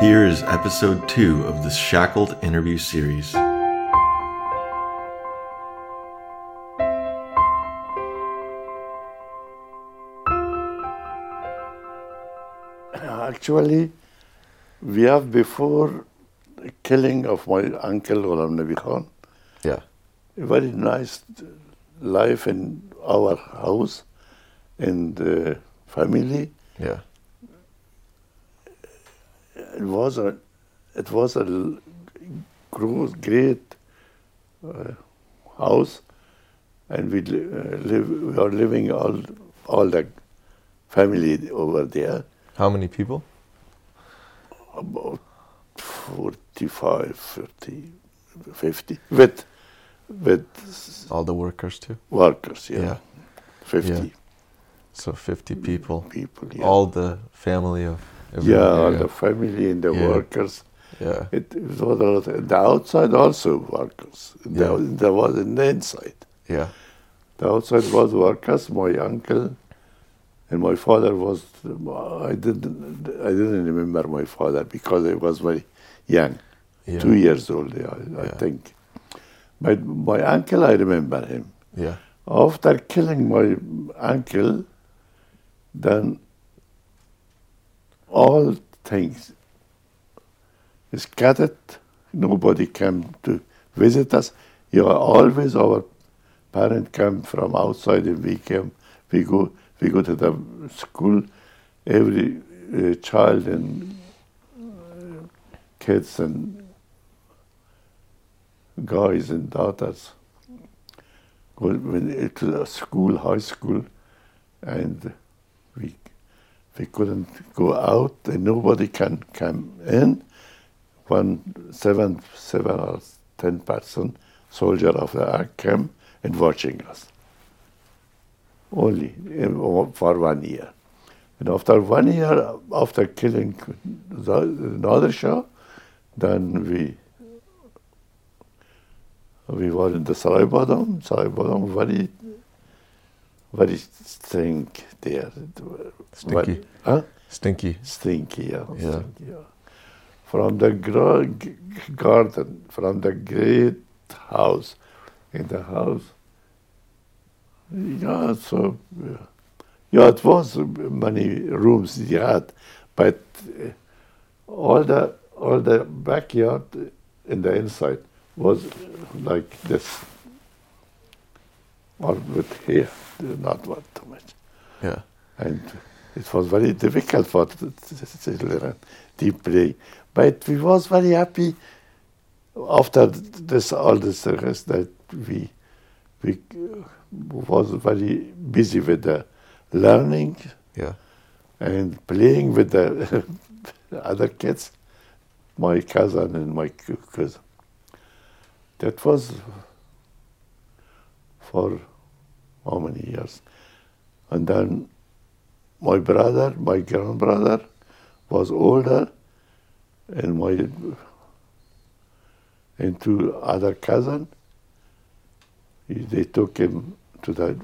Here is episode two of the Shackled interview series. Actually, we have before the killing of my uncle Ghulam Nabi Khan, Yeah. a very nice life in our house and the family. Yeah. It was a, it was a great uh, house, and we uh, live. We are living all all the family over there. How many people? about 45, 50, 50 with, with All the workers too. workers, yeah. Yeah. 50 Yeah. So 50 people. people, yeah. All the family of yeah, all the family and the workers. yeah. It, it was a lot. The outside also workers. There, Yeah. there was the inside. Yeah. The outside was workers. My uncle and my father was. I didn't. I didn't remember my father because I was very young. Yeah. two years old, I, I Yeah. think. But my uncle, I remember him. Yeah. After killing my uncle, then all things scattered. Nobody came to visit us. You are always our parent come from outside, and we came. We go. We go to the school. Every uh, child and uh, kids and guys and daughters go to school, high school, and we couldn't go out, and nobody can come in. One seven seven or ten person soldier of the ark came and watching us. Only for one year. And after one year, after killing the, Nadir Shah, then we we were in the Sarai Badam. Sarai Badam very very stink there. Stinky. Very- huh? Stinky. Stinky, yeah. Yeah. Stinky, yeah. From the gra- g- garden, from the great house, in the house. Yeah, so, yeah. yeah, it was many rooms he had, but uh, all the all the backyard in the inside was like this, or with here, not what too much Yeah. and it was very difficult for the children deep play. But we was very happy after this all this rest that we we uh, was very busy with the learning Yeah. and playing with the other kids, my cousin and my cousin. That was for how many years? And then my brother, my grand brother, was older, and my and two other cousin. They took him to the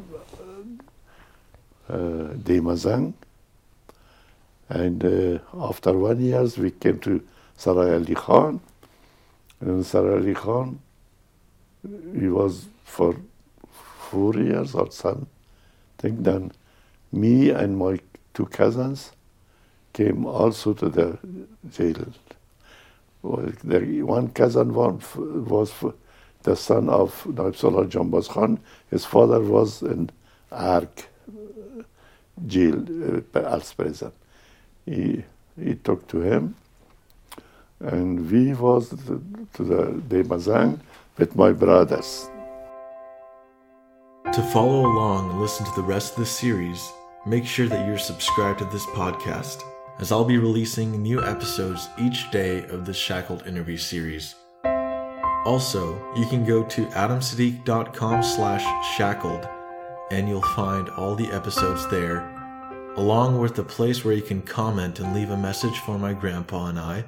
uh, Demazang, and uh, after one years we came to Sarai Ali Khan, and Sarai Ali Khan, he was for four years or something. Then me and my two cousins came also to the jail. One cousin was, the son of Naib Salar Jambaz Khan. His father was in Ark jail uh, as prison. He, he took to him, and we was to, to the Demazang with my brothers. To follow along and listen to the rest of the series, make sure that you're subscribed to this podcast, as I'll be releasing new episodes each day of this Shackled interview series. Also, you can go to adamsiddiq.com slash shackled and you'll find all the episodes there, along with a place where you can comment and leave a message for my grandpa and I,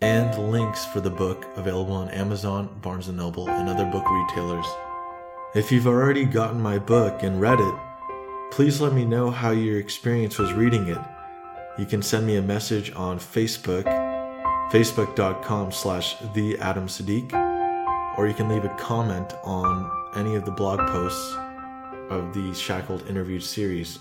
and links for the book available on Amazon, Barnes & Noble, and other book retailers. If you've already gotten my book and read it, please let me know how your experience was reading it. You can send me a message on Facebook, facebook.com slash theadamsiddiq, or you can leave a comment on any of the blog posts of the Shackled Interview series.